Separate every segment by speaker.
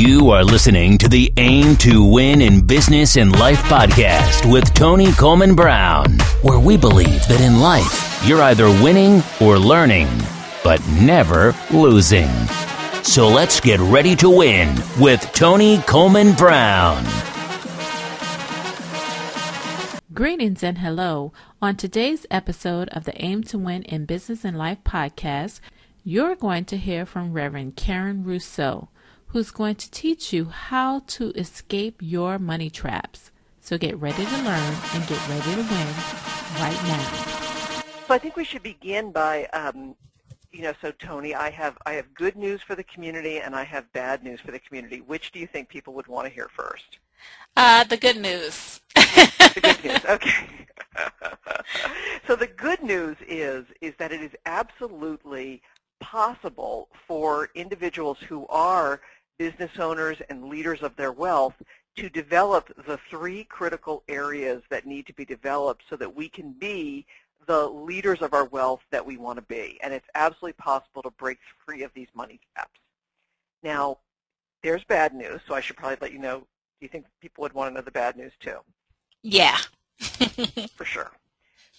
Speaker 1: You are listening to the Aim to Win in Business and Life podcast with Tony Coleman Brown, where we believe that in life, you're either winning or learning, but never losing. So let's get ready to win with Tony Coleman Brown.
Speaker 2: Greetings and hello. On today's episode of the Aim to Win in Business and Life podcast, you're going to hear from Reverend Karen Russo who's going to teach you how to escape your money traps. So get ready to learn and get ready to win right now.
Speaker 3: So I think we should begin by, um, you know, so Tony, I have I have good news for the community and I have bad news for the community. Which do you think people would want to hear first?
Speaker 4: Uh, the good news.
Speaker 3: the good news. Okay. so the good news is is that it is absolutely possible for individuals who are business owners and leaders of their wealth to develop the three critical areas that need to be developed so that we can be the leaders of our wealth that we want to be. And it's absolutely possible to break free of these money traps. Now, there's bad news, so I should probably let you know. Do you think people would want to know the bad news too?
Speaker 4: Yeah.
Speaker 3: For sure.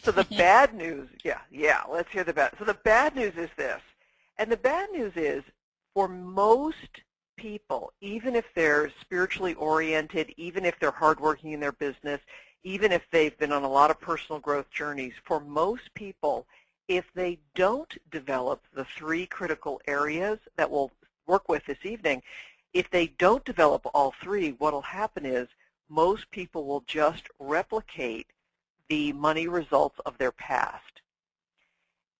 Speaker 3: So the bad news, yeah, yeah, let's hear the bad. So the bad news is this. And the bad news is for most people, even if they're spiritually oriented, even if they're hardworking in their business, even if they've been on a lot of personal growth journeys, for most people, if they don't develop the three critical areas that we'll work with this evening, if they don't develop all three, what will happen is most people will just replicate the money results of their past.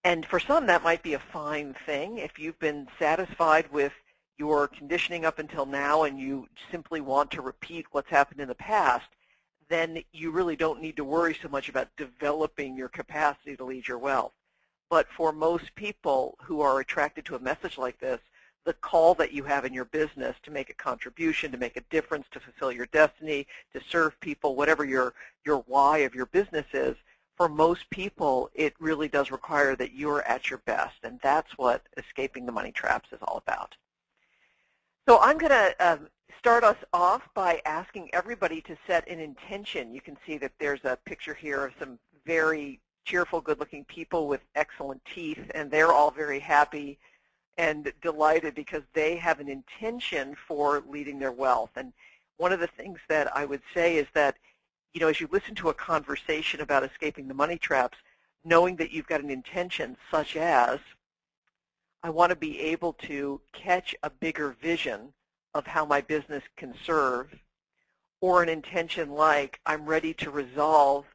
Speaker 3: And for some, that might be a fine thing. If you've been satisfied with your conditioning up until now and you simply want to repeat what's happened in the past, then you really don't need to worry so much about developing your capacity to lead your wealth. But for most people who are attracted to a message like this, the call that you have in your business to make a contribution, to make a difference, to fulfill your destiny, to serve people, whatever your, your why of your business is, for most people, it really does require that you're at your best. And that's what escaping the money traps is all about. So I'm going to um, start us off by asking everybody to set an intention. You can see that there's a picture here of some very cheerful, good-looking people with excellent teeth, and they're all very happy and delighted because they have an intention for leading their wealth. And one of the things that I would say is that, you know, as you listen to a conversation about escaping the money traps, knowing that you've got an intention such as, I want to be able to catch a bigger vision of how my business can serve or an intention like I'm ready to resolve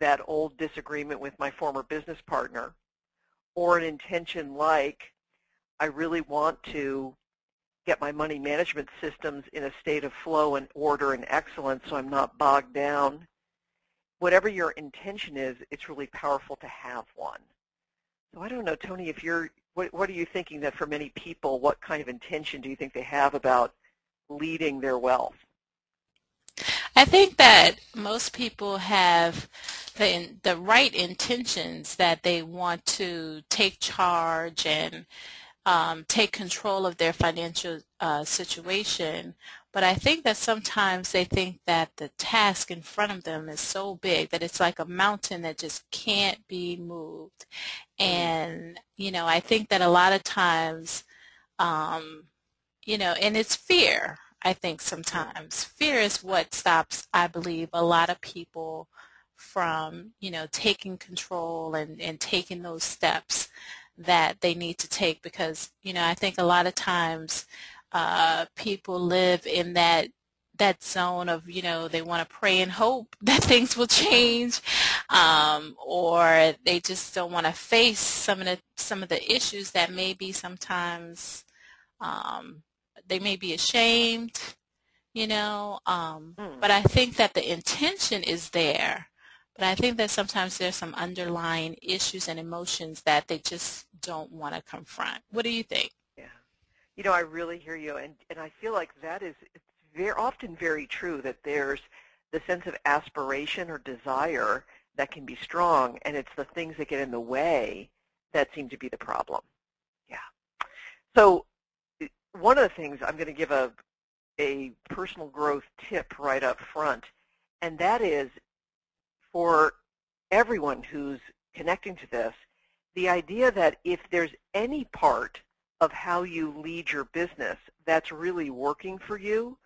Speaker 3: that old disagreement with my former business partner or an intention like I really want to get my money management systems in a state of flow and order and excellence so I'm not bogged down. Whatever your intention is, it's really powerful to have one. So I don't know, Tony, if you're what, what are you thinking that for many people, what kind of intention do you think they have about leading their wealth?
Speaker 4: I think that most people have the, the right intentions that they want to take charge and um, take control of their financial uh, situation. But I think that sometimes they think that the task in front of them is so big that it's like a mountain that just can't be moved. And, you know, I think that a lot of times, um, you know, and it's fear, I think sometimes. Fear is what stops, I believe, a lot of people from, you know, taking control and, and taking those steps that they need to take because, you know, I think a lot of times uh, people live in that that zone of you know they want to pray and hope that things will change um, or they just don't want to face some of the some of the issues that maybe sometimes um, they may be ashamed you know um, mm. but I think that the intention is there but I think that sometimes there's some underlying issues and emotions that they just don't want to confront what do you think
Speaker 3: yeah you know I really hear you and and I feel like that is it's very often very true that there's the sense of aspiration or desire that can be strong, and it's the things that get in the way that seem to be the problem. Yeah. So one of the things, I'm going to give a a personal growth tip right up front, and that is for everyone who's connecting to this, the idea that if there's any part of how you lead your business that's really working for you,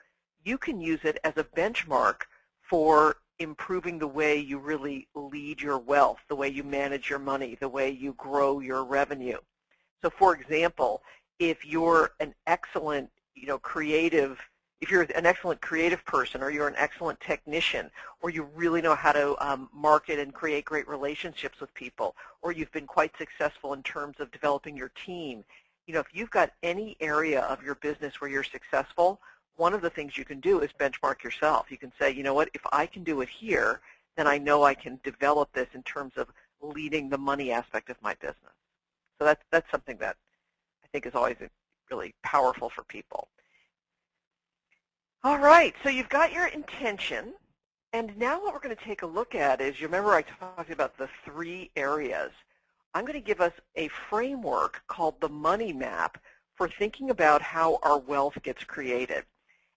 Speaker 3: you can use it as a benchmark for improving the way you really lead your wealth, the way you manage your money, the way you grow your revenue. So for example, if you're an excellent, you know, creative, if you're an excellent creative person or you're an excellent technician or you really know how to um, market and create great relationships with people or you've been quite successful in terms of developing your team, you know, if you've got any area of your business where you're successful, one of the things you can do is benchmark yourself. You can say, you know what, if I can do it here, then I know I can develop this in terms of leading the money aspect of my business. So that's, that's something that I think is always really powerful for people. All right, so you've got your intention, and now what we're going to take a look at is, you remember I talked about the three areas. I'm going to give us a framework called the money map for thinking about how our wealth gets created.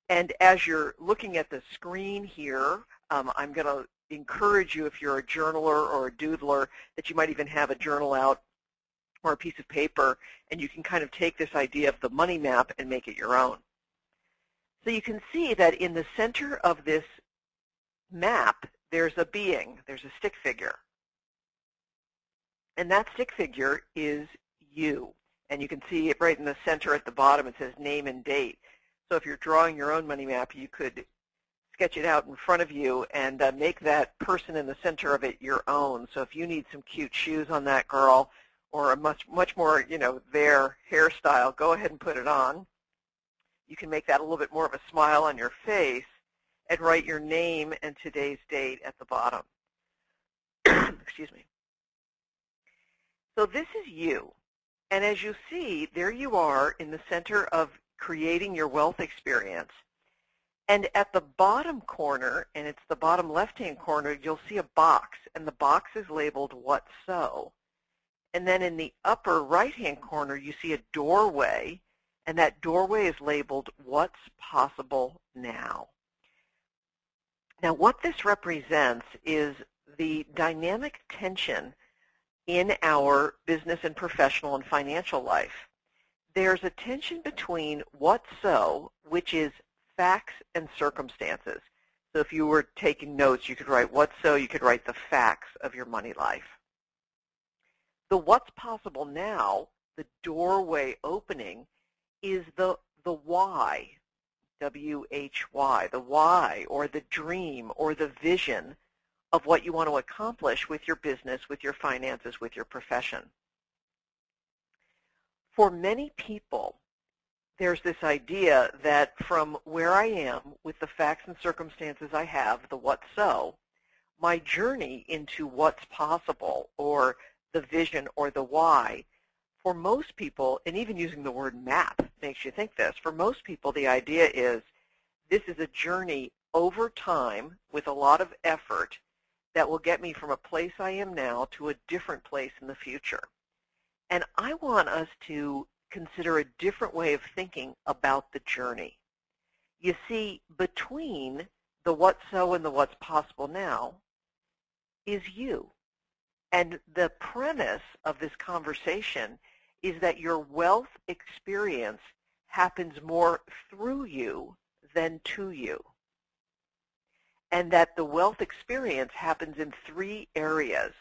Speaker 3: And as you're looking at the screen here, um, I'm going to encourage you, if you're a journaler or a doodler, that you might even have a journal out or a piece of paper, and you can kind of take this idea of the money map and make it your own. So you can see that in the center of this map, there's a being, there's a stick figure. And that stick figure is you. And you can see it right in the center at the bottom. It says name and date. So if you're drawing your own money map, you could sketch it out in front of you and uh, make that person in the center of it your own. So if you need some cute shoes on that girl or a much, much more, you know, their hairstyle, go ahead and put it on you can make that a little bit more of a smile on your face and write your name and today's date at the bottom. Excuse me. So this is you. And as you see, there you are in the center of creating your wealth experience. And at the bottom corner, and it's the bottom left-hand corner, you'll see a box, and the box is labeled What So. And then in the upper right-hand corner, you see a doorway, and that doorway is labeled What's Possible Now. Now what this represents is the dynamic tension in our business and professional and financial life. There's a tension between what's so, which is facts and circumstances. So if you were taking notes, you could write what's so, you could write the facts of your money life. The what's possible now, the doorway opening, is the, the why, W-H-Y, the why or the dream or the vision of what you want to accomplish with your business, with your finances, with your profession. For many people, there's this idea that from where I am with the facts and circumstances I have, the what so, my journey into what's possible or the vision or the why for most people, and even using the word map makes you think this, for most people the idea is this is a journey over time with a lot of effort that will get me from a place I am now to a different place in the future. And I want us to consider a different way of thinking about the journey. You see, between the what's so and the what's possible now is you. And the premise of this conversation is that your wealth experience happens more through you than to you. And that the wealth experience happens in three areas.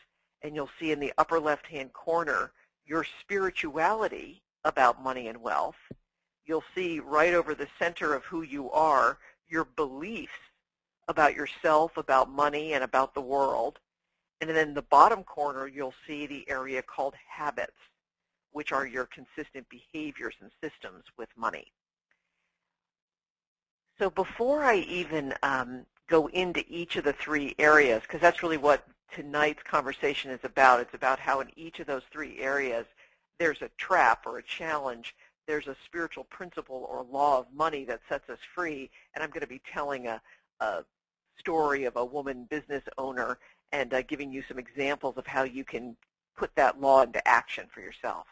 Speaker 3: And you'll see in the upper left-hand corner your spirituality about money and wealth. You'll see right over the center of who you are your beliefs about yourself, about money, and about the world. And then in the bottom corner, you'll see the area called habits which are your consistent behaviors and systems with money. So before I even um, go into each of the three areas, because that's really what tonight's conversation is about, it's about how in each of those three areas there's a trap or a challenge, there's a spiritual principle or law of money that sets us free, and I'm going to be telling a, a story of a woman business owner and uh, giving you some examples of how you can put that law into action for yourself.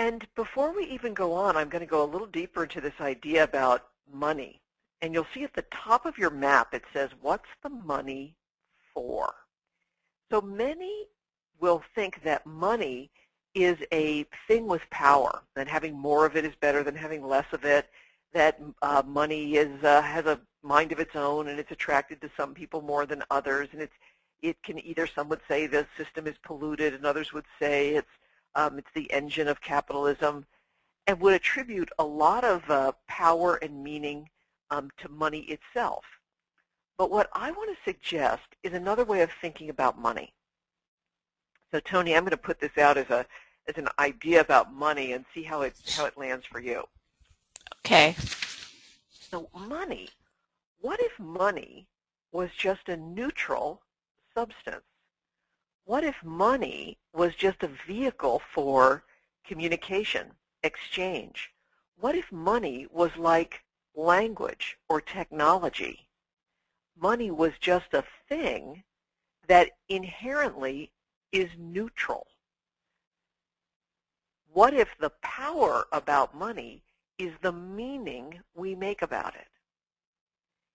Speaker 3: And before we even go on, I'm going to go a little deeper into this idea about money. And you'll see at the top of your map it says, what's the money for? So many will think that money is a thing with power, that having more of it is better than having less of it, that uh, money is uh, has a mind of its own and it's attracted to some people more than others, and it's it can either some would say the system is polluted, and others would say it's um, it's the engine of capitalism, and would attribute a lot of uh, power and meaning um, to money itself. But what I want to suggest is another way of thinking about money. So Tony, I'm going to put this out as a as an idea about money and see how it how it lands for you.
Speaker 4: Okay.
Speaker 3: So money, what if money was just a neutral substance? What if money was just a vehicle for communication, exchange? What if money was like language or technology? Money was just a thing that inherently is neutral. What if the power about money is the meaning we make about it?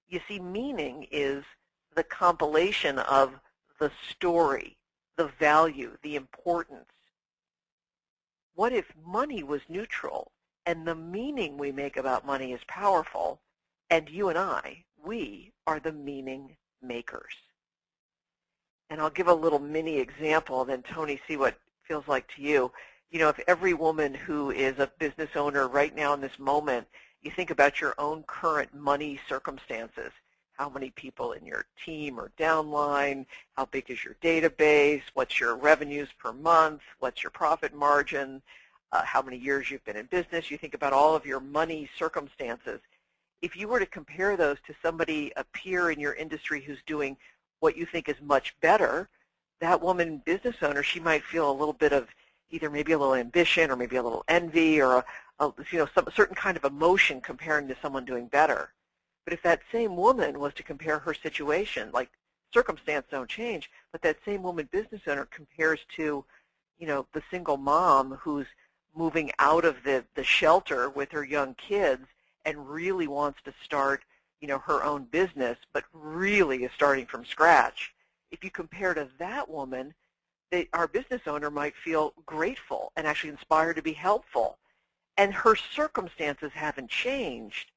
Speaker 3: You see, meaning is the compilation of the story, the value, the importance. What if money was neutral and the meaning we make about money is powerful and you and I, we are the meaning makers? And I'll give a little mini example, then Tony, see what feels like to you. You know, if every woman who is a business owner right now in this moment, you think about your own current money circumstances. How many people in your team or downline? How big is your database? What's your revenues per month? What's your profit margin? Uh, how many years you've been in business? You think about all of your money circumstances. If you were to compare those to somebody, a peer in your industry who's doing what you think is much better, that woman business owner, she might feel a little bit of either maybe a little ambition or maybe a little envy or a, a you know some certain kind of emotion comparing to someone doing better. But if that same woman was to compare her situation, like circumstance don't change, but that same woman business owner compares to, you know, the single mom who's moving out of the, the shelter with her young kids and really wants to start you know, her own business, but really is starting from scratch. If you compare to that woman, they, our business owner might feel grateful and actually inspired to be helpful. And her circumstances haven't changed,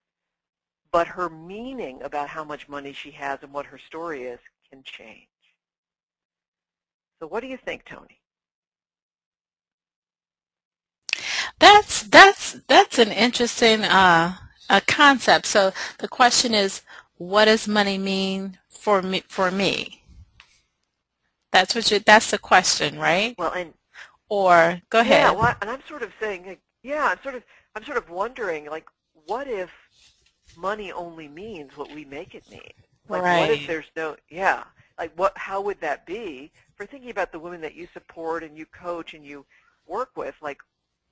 Speaker 3: but her meaning about how much money she has and what her story is can change. So what do you think, Tony?
Speaker 4: That's that's that's an interesting uh, a concept. So the question is, what does money mean for me? For me, that's what you. That's the question, right?
Speaker 3: Well, and
Speaker 4: or go ahead.
Speaker 3: Yeah, well, and I'm sort of saying, like, yeah, I'm sort of, I'm sort of wondering, like, what if money only means what we make it mean? Like,
Speaker 4: right.
Speaker 3: what if there's no, yeah, like, what? How would that be for thinking about the women that you support and you coach and you work with? Like,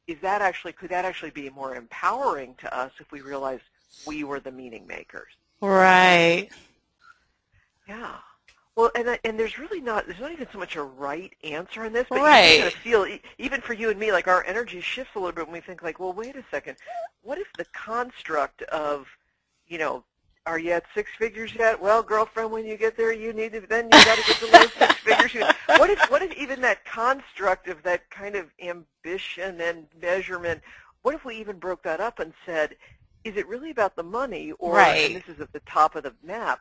Speaker 3: is that actually could that actually be more empowering to us if we realize we were the meaning makers?
Speaker 4: Right.
Speaker 3: Yeah. Well, and uh, and there's really not there's not even so much a right answer in this, but
Speaker 4: right.
Speaker 3: you kind of feel even for you and me like our energy shifts a little bit when we think like, well, wait a second, what if the construct of, you know, are you at six figures yet? Well, girlfriend, when you get there, you need to then you got to get to those six figures. What if what if even that construct of that kind of ambition and measurement? What if we even broke that up and said, is it really about the money, or
Speaker 4: right.
Speaker 3: and this is at the top of the map?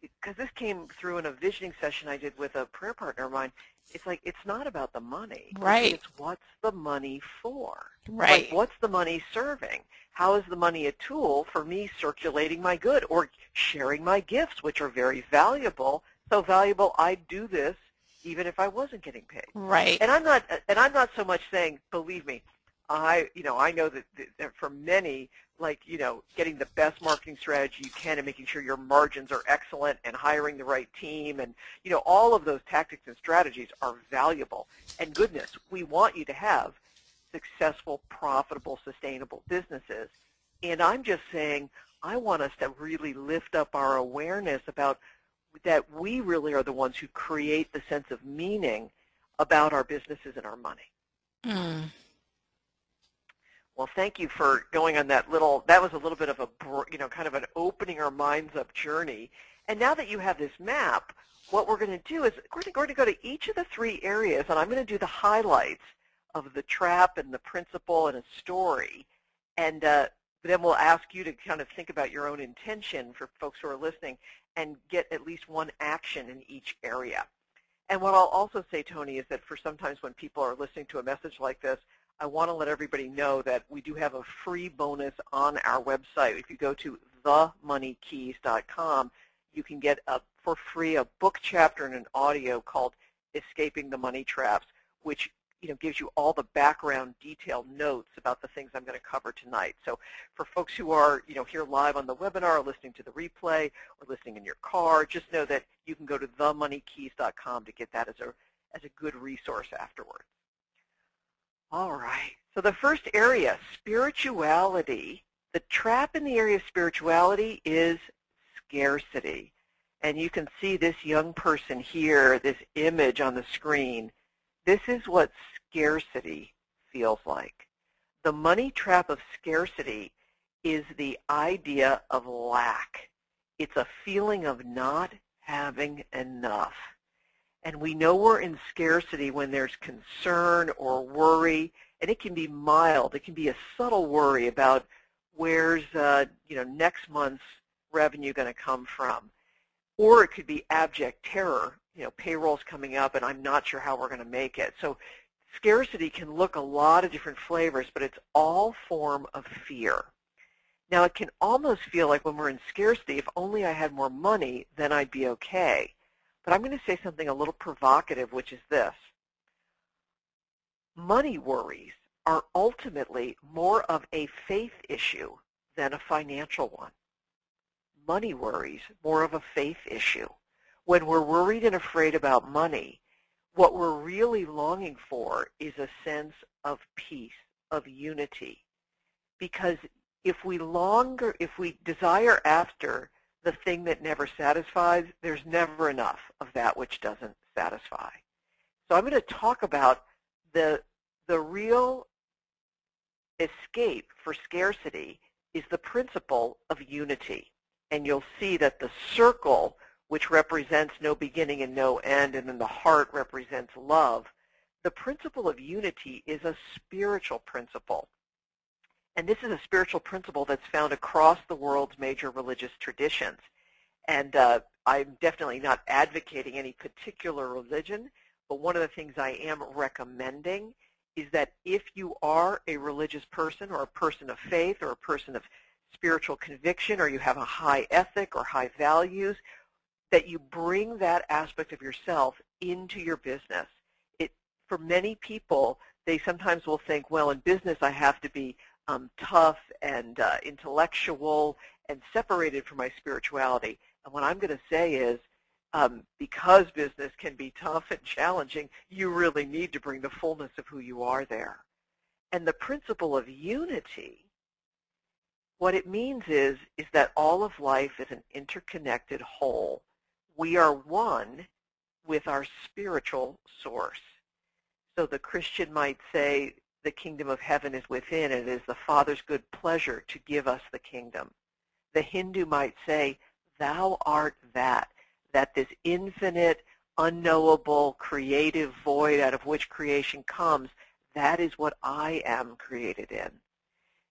Speaker 3: Because this came through in a visioning session I did with a prayer partner of mine. It's like it's not about the money.
Speaker 4: Right.
Speaker 3: It's what's the money for.
Speaker 4: Right.
Speaker 3: Like what's the money serving? how is the money a tool for me circulating my good or sharing my gifts, which are very valuable, so valuable I'd do this even if I wasn't getting paid.
Speaker 4: Right.
Speaker 3: And I'm not, and I'm not so much saying, believe me, I, you know, I know that, that for many, like, you know, getting the best marketing strategy you can and making sure your margins are excellent and hiring the right team and, you know, all of those tactics and strategies are valuable. And goodness, we want you to have successful, profitable, sustainable businesses. And I'm just saying I want us to really lift up our awareness about that we really are the ones who create the sense of meaning about our businesses and our money.
Speaker 4: Mm.
Speaker 3: Well, thank you for going on that little, that was a little bit of a, you know, kind of an opening our minds up journey. And now that you have this map, what we're going to do is we're going to go to each of the three areas, and I'm going to do the highlights of the trap and the principle and a story. And uh, then we'll ask you to kind of think about your own intention for folks who are listening and get at least one action in each area. And what I'll also say, Tony, is that for sometimes when people are listening to a message like this, I want to let everybody know that we do have a free bonus on our website. If you go to themoneykeys.com, you can get a, for free a book chapter and an audio called Escaping the Money Traps, which you know, gives you all the background detailed notes about the things I'm going to cover tonight. So for folks who are, you know, here live on the webinar or listening to the replay or listening in your car, just know that you can go to themoneykeys.com to get that as a, as a good resource afterwards. All right. So the first area, spirituality. The trap in the area of spirituality is scarcity. And you can see this young person here, this image on the screen. This is what scarcity feels like. The money trap of scarcity is the idea of lack. It's a feeling of not having enough. And we know we're in scarcity when there's concern or worry, and it can be mild. It can be a subtle worry about where's uh, you know next month's revenue going to come from, or it could be abject terror. You know, payroll's coming up, and I'm not sure how we're going to make it. So scarcity can look a lot of different flavors, but it's all form of fear. Now, it can almost feel like when we're in scarcity, if only I had more money, then I'd be okay. But I'm going to say something a little provocative, which is this. Money worries are ultimately more of a faith issue than a financial one. Money worries, more of a faith issue. When we're worried and afraid about money, what we're really longing for is a sense of peace, of unity. Because if we longer, if we desire after the thing that never satisfies, there's never enough of that which doesn't satisfy. So I'm going to talk about the, the real escape for scarcity is the principle of unity. And you'll see that the circle, which represents no beginning and no end, and then the heart represents love, the principle of unity is a spiritual principle. And this is a spiritual principle that's found across the world's major religious traditions. And uh, I'm definitely not advocating any particular religion, but one of the things I am recommending is that if you are a religious person or a person of faith or a person of spiritual conviction or you have a high ethic or high values, that you bring that aspect of yourself into your business. It, for many people, they sometimes will think, well, in business I have to be um, tough and uh, intellectual and separated from my spirituality. And what I'm going to say is, um, because business can be tough and challenging, you really need to bring the fullness of who you are there. And the principle of unity, what it means is, is that all of life is an interconnected whole. We are one with our spiritual source. So the Christian might say, the kingdom of heaven is within, and it is the Father's good pleasure to give us the kingdom. The Hindu might say, thou art that, that this infinite, unknowable, creative void out of which creation comes, that is what I am created in.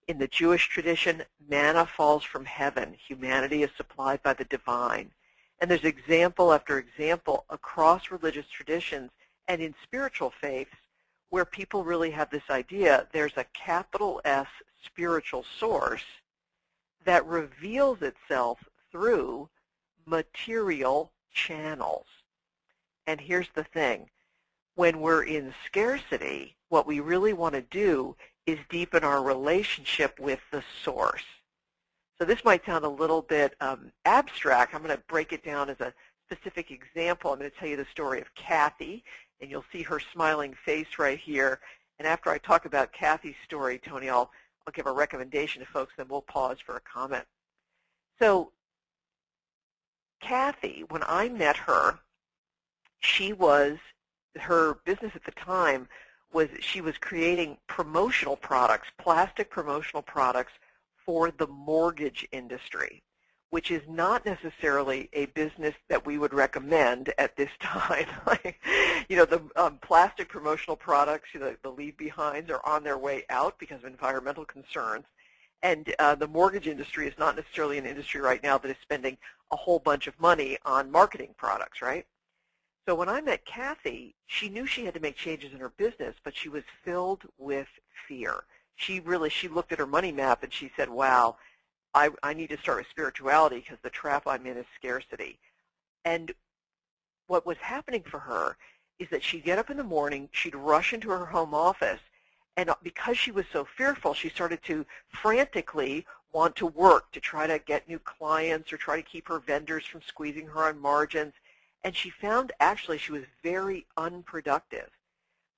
Speaker 3: In the Jewish tradition, manna falls from heaven. Humanity is supplied by the divine. And there's example after example across religious traditions and in spiritual faiths where people really have this idea there's a capital S spiritual source that reveals itself through material channels. And here's the thing. When we're in scarcity, what we really want to do is deepen our relationship with the source. So this might sound a little bit um, abstract. I'm going to break it down as a specific example. I'm going to tell you the story of Kathy and you'll see her smiling face right here. And after I talk about Kathy's story, Tony, I'll, I'll give a recommendation to folks, then we'll pause for a comment. So Kathy, when I met her, she was, her business at the time was she was creating promotional products, plastic promotional products for the mortgage industry, which is not necessarily a business that we would recommend at this time. you know, the um, plastic promotional products, you know, the leave behinds are on their way out because of environmental concerns. And uh, the mortgage industry is not necessarily an industry right now that is spending a whole bunch of money on marketing products, right? So when I met Kathy, she knew she had to make changes in her business, but she was filled with fear. She really, she looked at her money map and she said, wow, I, I need to start with spirituality because the trap I'm in is scarcity. And what was happening for her is that she'd get up in the morning, she'd rush into her home office, and uh, because she was so fearful, she started to frantically want to work to try to get new clients or try to keep her vendors from squeezing her on margins. And she found actually she was very unproductive.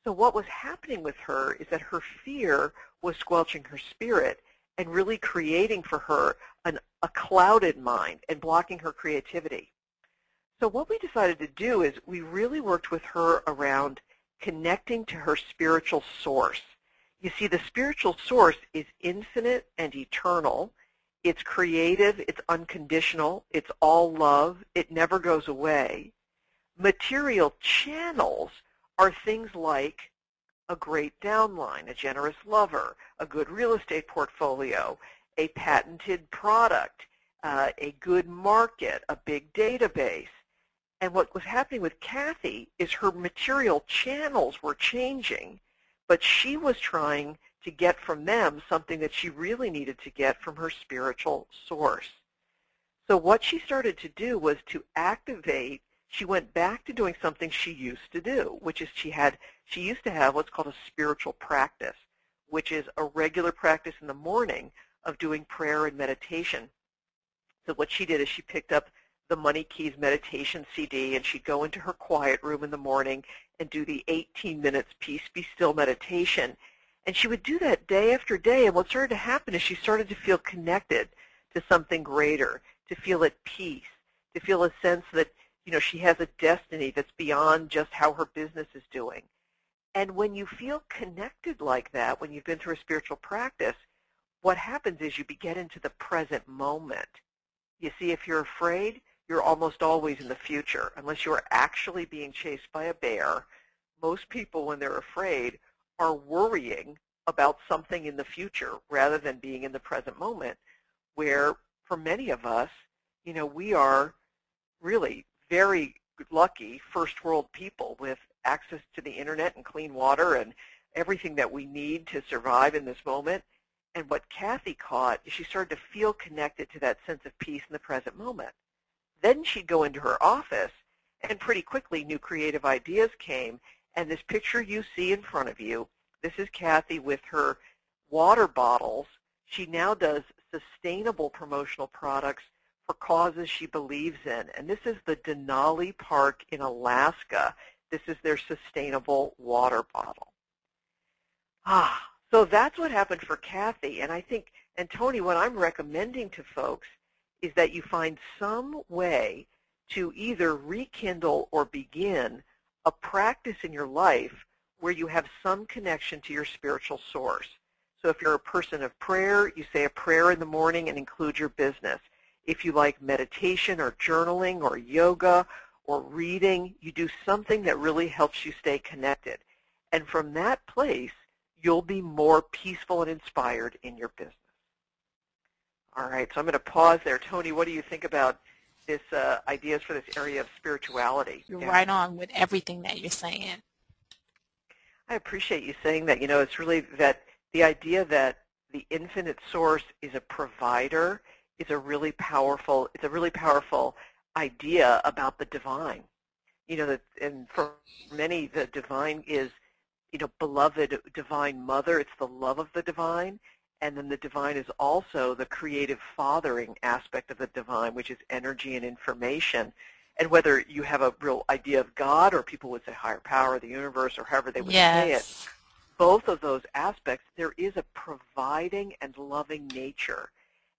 Speaker 3: So what was happening with her is that her fear was squelching her spirit and really creating for her an, a clouded mind and blocking her creativity. So what we decided to do is we really worked with her around connecting to her spiritual source. You see, the spiritual source is infinite and eternal. It's creative. It's unconditional. It's all love. It never goes away. Material channels are things like a great downline, a generous lover, a good real estate portfolio, a patented product, uh, a good market, a big database. And what was happening with Kathy is her material channels were changing but she was trying to get from them something that she really needed to get from her spiritual source. So what she started to do was to activate, she went back to doing something she used to do, which is she had, she used to have what's called a spiritual practice, which is a regular practice in the morning of doing prayer and meditation. So what she did is she picked up the Money Keys meditation CD, and she'd go into her quiet room in the morning and do the 18 minutes Peace Be Still meditation. And she would do that day after day, and what started to happen is she started to feel connected to something greater, to feel at peace, to feel a sense that you know she has a destiny that's beyond just how her business is doing. And when you feel connected like that, when you've been through a spiritual practice, what happens is you get into the present moment. You see, if you're afraid, you're almost always in the future. Unless you're actually being chased by a bear, most people, when they're afraid, are worrying about something in the future rather than being in the present moment, where for many of us, you know, we are really very lucky first world people with access to the internet and clean water and everything that we need to survive in this moment. And what Kathy caught is she started to feel connected to that sense of peace in the present moment. Then she'd go into her office, and pretty quickly new creative ideas came. And this picture you see in front of you, this is Kathy with her water bottles. She now does sustainable promotional products for causes she believes in. And this is the Denali Park in Alaska. This is their sustainable water bottle. Ah, so that's what happened for Kathy. And I think, and Tony, what I'm recommending to folks is that you find some way to either rekindle or begin a practice in your life where you have some connection to your spiritual source. So if you're a person of prayer, you say a prayer in the morning and include your business. If you like meditation or journaling or yoga or reading, you do something that really helps you stay connected. And from that place, you'll be more peaceful and inspired in your business. All right, so I'm going to pause there. Tony, what do you think about this uh, ideas for this area of spirituality?
Speaker 4: You're yeah. right on with everything that you're saying.
Speaker 3: I appreciate you saying that. You know, it's really that the idea that the infinite source is a provider is a really powerful, it's a really powerful idea about the divine. You know, that, and for many, the divine is, you know, beloved divine mother. It's the love of the divine. And then the divine is also the creative fathering aspect of the divine, which is energy and information. And whether you have a real idea of God or people would say higher power, the universe, or however they would
Speaker 4: yes.
Speaker 3: say it, both of those aspects, there is a providing and loving nature.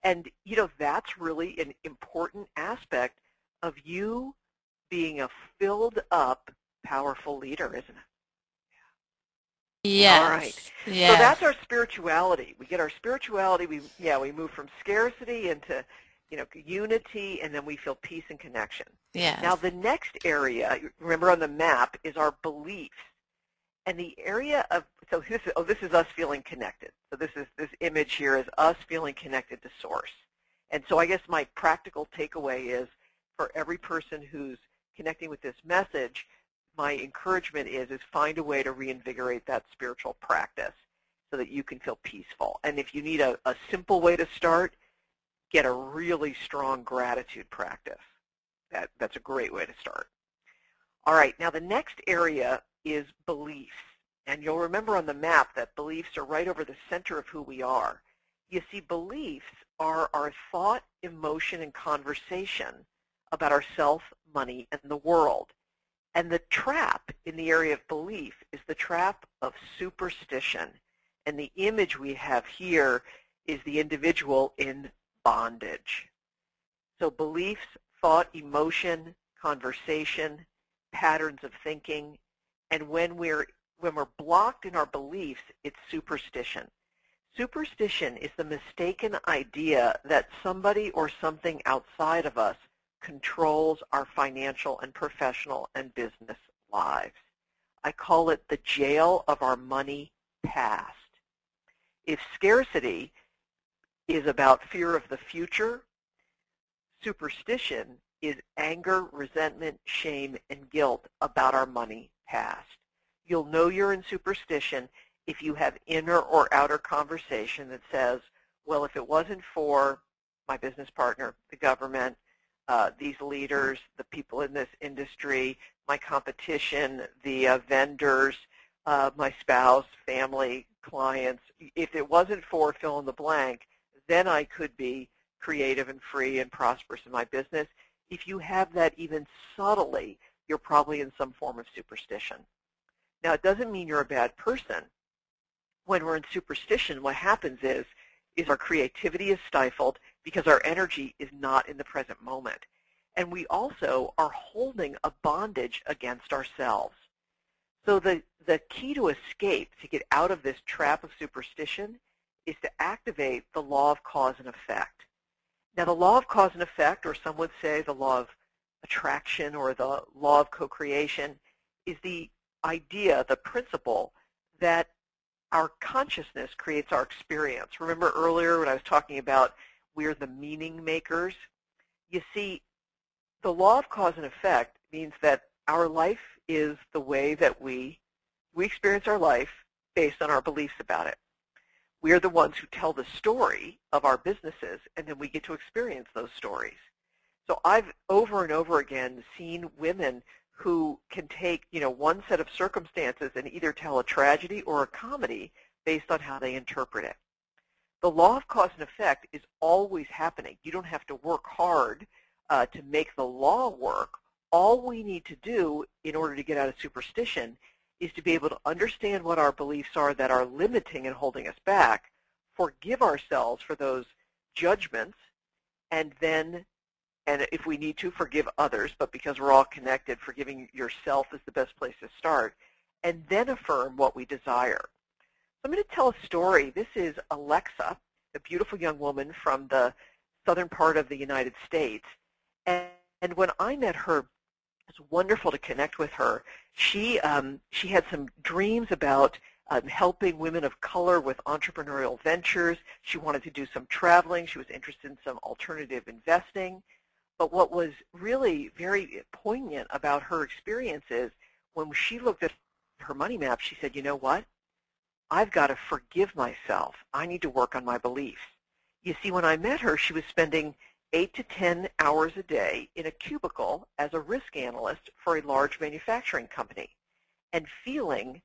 Speaker 3: And, you know, that's really an important aspect of you being a filled up, powerful leader, isn't it?
Speaker 4: Yes.
Speaker 3: All right.
Speaker 4: Yes.
Speaker 3: So that's our spirituality. We get our spirituality. We yeah we move from scarcity into you know unity, and then we feel peace and connection.
Speaker 4: yes.
Speaker 3: Now the next area, remember on the map, is our beliefs. And the area of so this is, oh this is us feeling connected. So this is this image here is us feeling connected to source. And so I guess my practical takeaway is for every person who's connecting with this message, my encouragement is is find a way to reinvigorate that spiritual practice so that you can feel peaceful. And if you need a, a simple way to start, get a really strong gratitude practice. That, that's a great way to start. All right, now the next area is beliefs. And you'll remember on the map that beliefs are right over the center of who we are. You see, beliefs are our thought, emotion, and conversation about ourself, money, and the world. And the trap in the area of belief is the trap of superstition. And the image we have here is the individual in bondage. So beliefs, thought, emotion, conversation, patterns of thinking, and when we're when we're blocked in our beliefs, it's superstition. Superstition is the mistaken idea that somebody or something outside of us controls our financial and professional and business lives. I call it the jail of our money past. If scarcity is about fear of the future, superstition is anger, resentment, shame, and guilt about our money past. You'll know you're in superstition if you have inner or outer conversation that says, well, if it wasn't for my business partner, the government, uh, these leaders, the people in this industry, my competition, the uh, vendors, uh, my spouse, family, clients, if it wasn't for fill in the blank, then I could be creative and free and prosperous in my business. If you have that even subtly, you're probably in some form of superstition. Now, it doesn't mean you're a bad person. When we're in superstition, what happens is, is our creativity is stifled because our energy is not in the present moment. And we also are holding a bondage against ourselves. So the, the key to escape, to get out of this trap of superstition, is to activate the law of cause and effect. Now the law of cause and effect, or some would say the law of attraction or the law of co-creation, is the idea, the principle that our consciousness creates our experience. Remember earlier when I was talking about we're the meaning makers? You see, the law of cause and effect means that our life is the way that we, we experience our life based on our beliefs about it. We are the ones who tell the story of our businesses, and then we get to experience those stories. So I've over and over again seen women who can take, you know, one set of circumstances and either tell a tragedy or a comedy based on how they interpret it. The law of cause and effect is always happening. You don't have to work hard uh, to make the law work. All we need to do in order to get out of superstition is to be able to understand what our beliefs are that are limiting and holding us back, forgive ourselves for those judgments, and then, and if we need to, forgive others, but because we're all connected, forgiving yourself is the best place to start, and then affirm what we desire. So I'm going to tell a story. This is Alexa, a beautiful young woman from the southern part of the United States. And, and when I met her, it was wonderful to connect with her. She, um, she had some dreams about um, helping women of color with entrepreneurial ventures. She wanted to do some traveling. She was interested in some alternative investing. But what was really very poignant about her experience is when she looked at her money map, she said, you know what? I've got to forgive myself. I need to work on my beliefs. You see, when I met her, she was spending 8 to 10 hours a day in a cubicle as a risk analyst for a large manufacturing company and feeling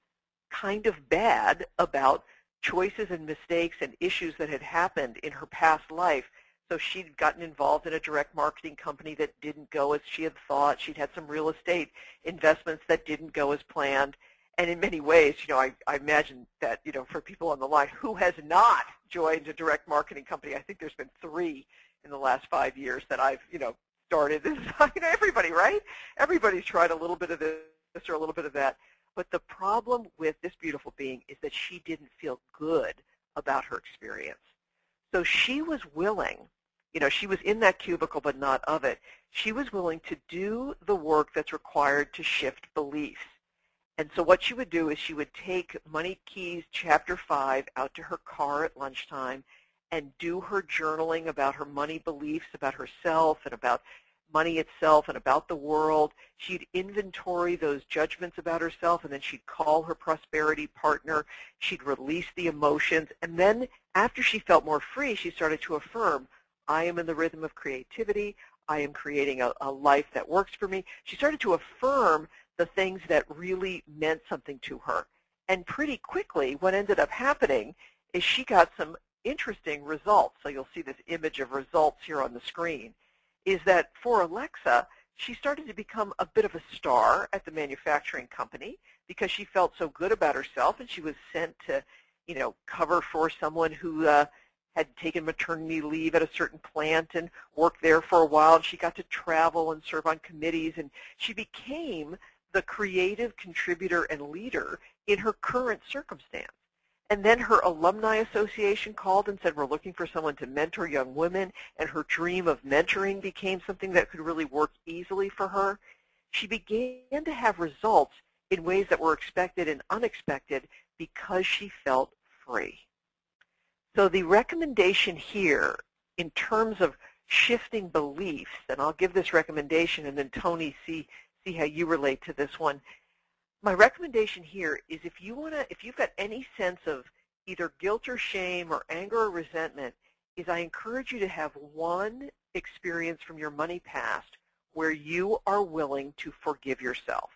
Speaker 3: kind of bad about choices and mistakes and issues that had happened in her past life. So she'd gotten involved in a direct marketing company that didn't go as she had thought. She'd had some real estate investments that didn't go as planned. And in many ways, you know, I, I imagine that, you know, for people on the line, who has not joined a direct marketing company? I think there's been three in the last five years that I've, you know, started. This you know, everybody, right? Everybody's tried a little bit of this or a little bit of that. But the problem with this beautiful being is that she didn't feel good about her experience. So she was willing, you know, she was in that cubicle but not of it. She was willing to do the work that's required to shift beliefs. And so what she would do is she would take Money Keys Chapter 5 out to her car at lunchtime and do her journaling about her money beliefs, about herself and about money itself and about the world. She'd inventory those judgments about herself, and then she'd call her prosperity partner. She'd release the emotions. And then after she felt more free, she started to affirm, I am in the rhythm of creativity. I am creating a, a life that works for me. She started to affirm the things that really meant something to her. And pretty quickly, what ended up happening is she got some interesting results. So you'll see this image of results here on the screen is that for Alexa, she started to become a bit of a star at the manufacturing company because she felt so good about herself and she was sent to, you know, cover for someone who uh, had taken maternity leave at a certain plant and worked there for a while. And she got to travel and serve on committees and she became the creative contributor and leader in her current circumstance. And then her alumni association called and said, we're looking for someone to mentor young women, and her dream of mentoring became something that could really work easily for her. She began to have results in ways that were expected and unexpected because she felt free. So the recommendation here in terms of shifting beliefs, and I'll give this recommendation and then Tony see, see how you relate to this one, my recommendation here is if you want to, if you've got any sense of either guilt or shame or anger or resentment, is I encourage you to have one experience from your money past where you are willing to forgive yourself.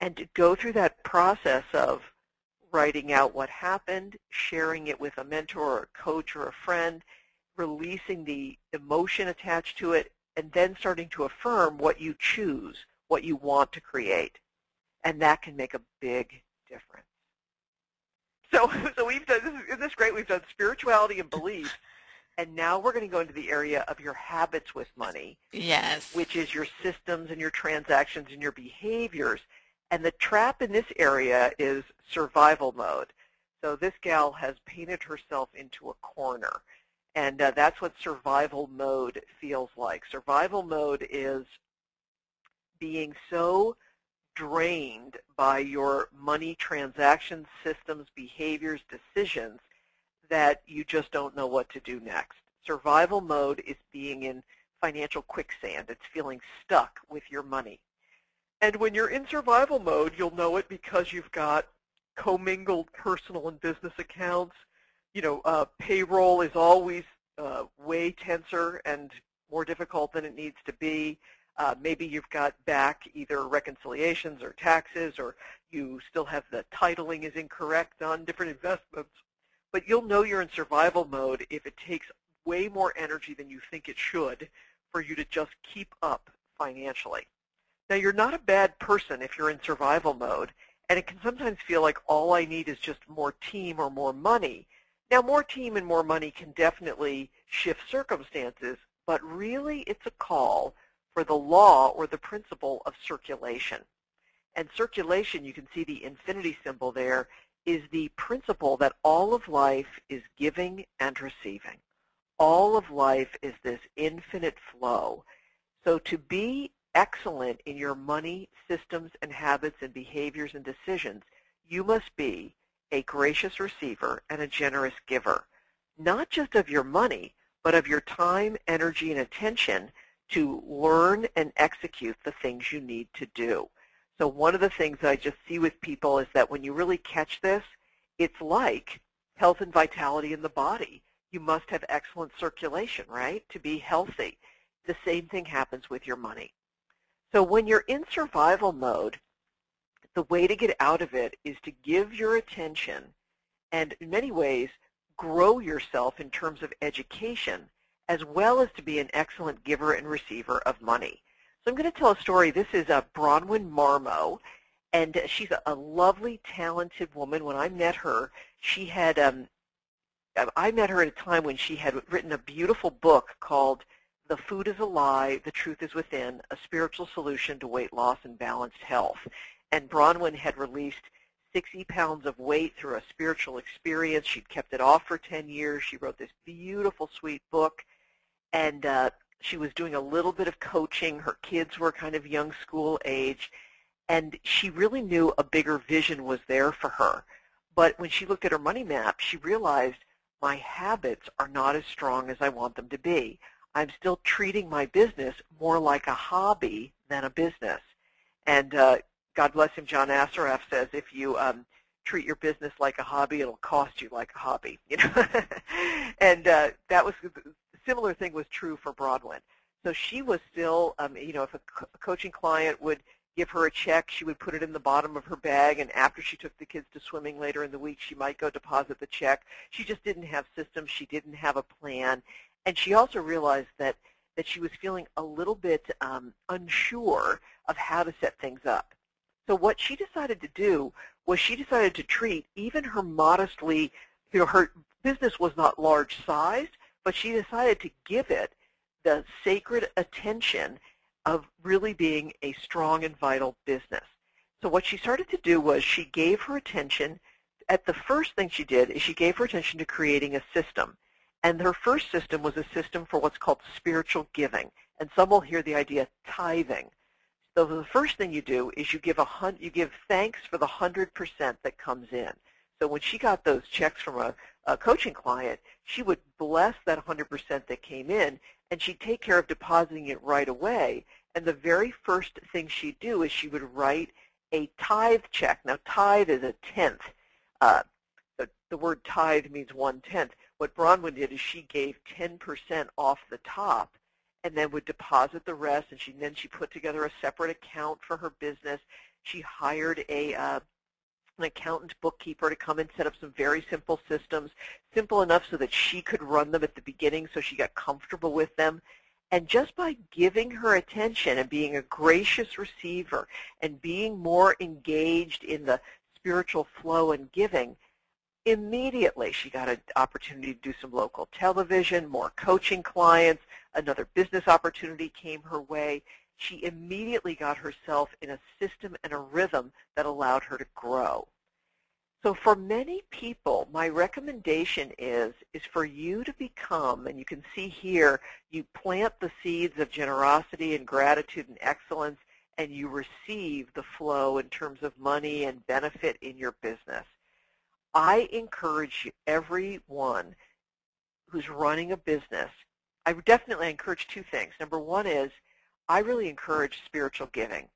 Speaker 3: And to go through that process of writing out what happened, sharing it with a mentor or a coach or a friend, releasing the emotion attached to it, and then starting to affirm what you choose, what you want to create and that can make a big difference. So, so we've done, this is, isn't this great? We've done spirituality and belief, and now we're going to go into the area of your habits with money.
Speaker 4: Yes.
Speaker 3: Which is your systems and your transactions and your behaviors. And the trap in this area is survival mode. So this gal has painted herself into a corner. And uh, that's what survival mode feels like. Survival mode is being so drained by your money transactions, systems, behaviors, decisions that you just don't know what to do next. Survival mode is being in financial quicksand. It's feeling stuck with your money. And when you're in survival mode, you'll know it because you've got commingled personal and business accounts. You know, uh, payroll is always uh, way tenser and more difficult than it needs to be. Uh, maybe you've got back either reconciliations or taxes, or you still have the titling is incorrect on different investments. But you'll know you're in survival mode if it takes way more energy than you think it should for you to just keep up financially. Now, you're not a bad person if you're in survival mode, and it can sometimes feel like all I need is just more team or more money. Now, more team and more money can definitely shift circumstances, but really it's a call for the law or the principle of circulation. And circulation, you can see the infinity symbol there, is the principle that all of life is giving and receiving. All of life is this infinite flow. So to be excellent in your money systems and habits and behaviors and decisions, you must be a gracious receiver and a generous giver, not just of your money, but of your time, energy, and attention to learn and execute the things you need to do. So one of the things I just see with people is that when you really catch this, it's like health and vitality in the body. You must have excellent circulation, right, to be healthy. The same thing happens with your money. So when you're in survival mode, the way to get out of it is to give your attention and in many ways grow yourself in terms of education as well as to be an excellent giver and receiver of money. So I'm going to tell a story. This is a Bronwyn Marmo, and she's a, lovely, talented woman. When I met her, she had, um, I met her at a time when she had written a beautiful book called The Food is a Lie, The Truth is Within, A Spiritual Solution to Weight Loss and Balanced Health. and Bronwyn had released 60 pounds of weight through a spiritual experience. She'd kept it off for 10 years. She wrote this beautiful, sweet book, and uh, she was doing a little bit of coaching. Her kids were kind of young school age, and she really knew a bigger vision was there for her. But when she looked at her money map, she realized my habits are not as strong as I want them to be. I'm still treating my business more like a hobby than a business. And uh, God bless him, John Assaraf says, if you um, treat your business like a hobby, it'll cost you like a hobby. You know, and uh, that was similar thing was true for Bronwyn. So she was still, um, you know, if a, co- a coaching client would give her a check, she would put it in the bottom of her bag, and after she took the kids to swimming later in the week, she might go deposit the check. She just didn't have systems. She didn't have a plan. And she also realized that, that she was feeling a little bit um, unsure of how to set things up. So what she decided to do was she decided to treat even her modestly, you know, her business was not large sized, but she decided to give it the sacred attention of really being a strong and vital business. So what she started to do was she gave her attention, at the first thing she did is she gave her attention to creating a system. And her first system was a system for what's called spiritual giving. And some will hear the idea tithing. So the first thing you do is you give a hun- you give thanks for the 100% that comes in. So when she got those checks from a, a coaching client, she would bless that 100% that came in, and she'd take care of depositing it right away. And the very first thing she'd do is she would write a tithe check. Now, tithe is a tenth. Uh, the, the word tithe means one-tenth. What Bronwyn did is she gave 10% off the top and then would deposit the rest. And she then she put together a separate account for her business. She hired a uh, an accountant bookkeeper to come and set up some very simple systems, simple enough so that she could run them at the beginning so she got comfortable with them. And just by giving her attention and being a gracious receiver and being more engaged in the spiritual flow and giving, immediately she got an opportunity to do some local television, more coaching clients, another business opportunity came her way. She immediately got herself in a system and a rhythm that allowed her to grow. So for many people, my recommendation is, is for you to become, and you can see here, you plant the seeds of generosity and gratitude and excellence, and you receive the flow in terms of money and benefit in your business. I encourage everyone who's running a business, I definitely encourage two things. Number one is I really encourage spiritual giving.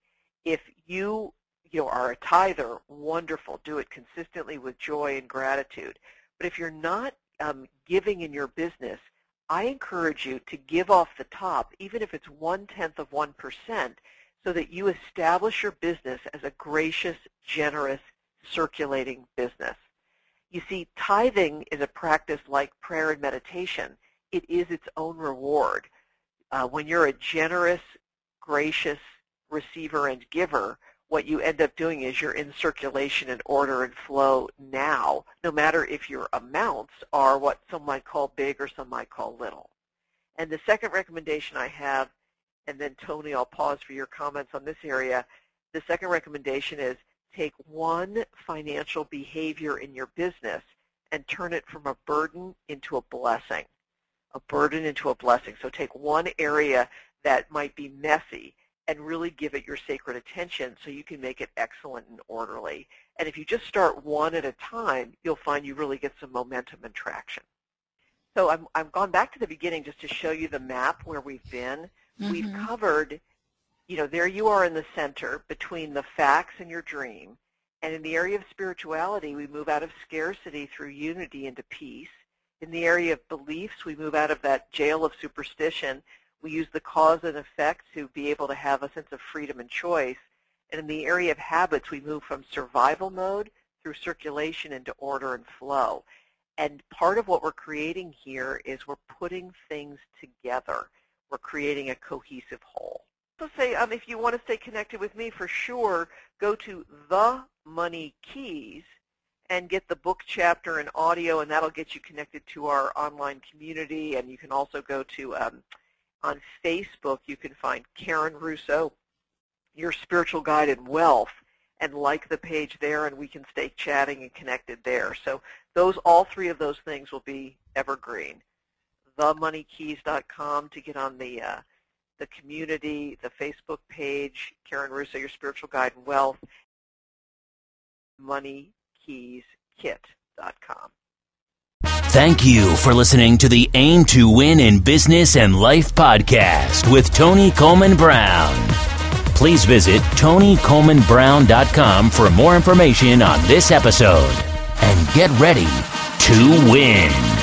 Speaker 3: If you, you know, are a tither, wonderful. Do it consistently with joy and gratitude. But if you're not um, giving in your business, I encourage you to give off the top, even if it's one-tenth of 1%, so that you establish your business as a gracious, generous, circulating business. You see, tithing is a practice like prayer and meditation. It is its own reward. Uh, when you're a generous, gracious receiver and giver, what you end up doing is you're in circulation and order and flow now, no matter if your amounts are what some might call big or some might call little. And the second recommendation I have, and then Tony, I'll pause for your comments on this area. The second recommendation is take one financial behavior in your business and turn it from a burden into a blessing, a burden into a blessing. So take one area that might be messy and really give it your sacred attention so you can make it excellent and orderly. And if you just start one at a time, you'll find you really get some momentum and traction. So I'm, I've gone back to the beginning just to show you the map where we've been. Mm-hmm. We've covered you know, there you are in the center between the facts and your dream. And in the area of spirituality, we move out of scarcity through unity into peace. In the area of beliefs, we move out of that jail of superstition. We use the cause and effect to be able to have a sense of freedom and choice. And in the area of habits, we move from survival mode through circulation into order and flow. And part of what we're creating here is we're putting things together. We're creating a cohesive whole So say um, if you want to stay connected with me, for sure, go to The Money Keys and get the book chapter and audio, and that'll get you connected to our online community. And you can also go to, um, on Facebook, you can find Karen Russo, Your Spiritual Guide in Wealth, and like the page there, and we can stay chatting and connected there. So those, all three of those things will be evergreen. TheMoneyKeys.com to get on the uh, the community, the Facebook page, Karen Russo, your spiritual guide and wealth, MoneyKeysKit.com.
Speaker 1: Thank you for listening to the Aim to Win in Business and Life podcast with Tony Coleman Brown. Please visit tonycolemanbrown.com for more information on this episode and get ready to win.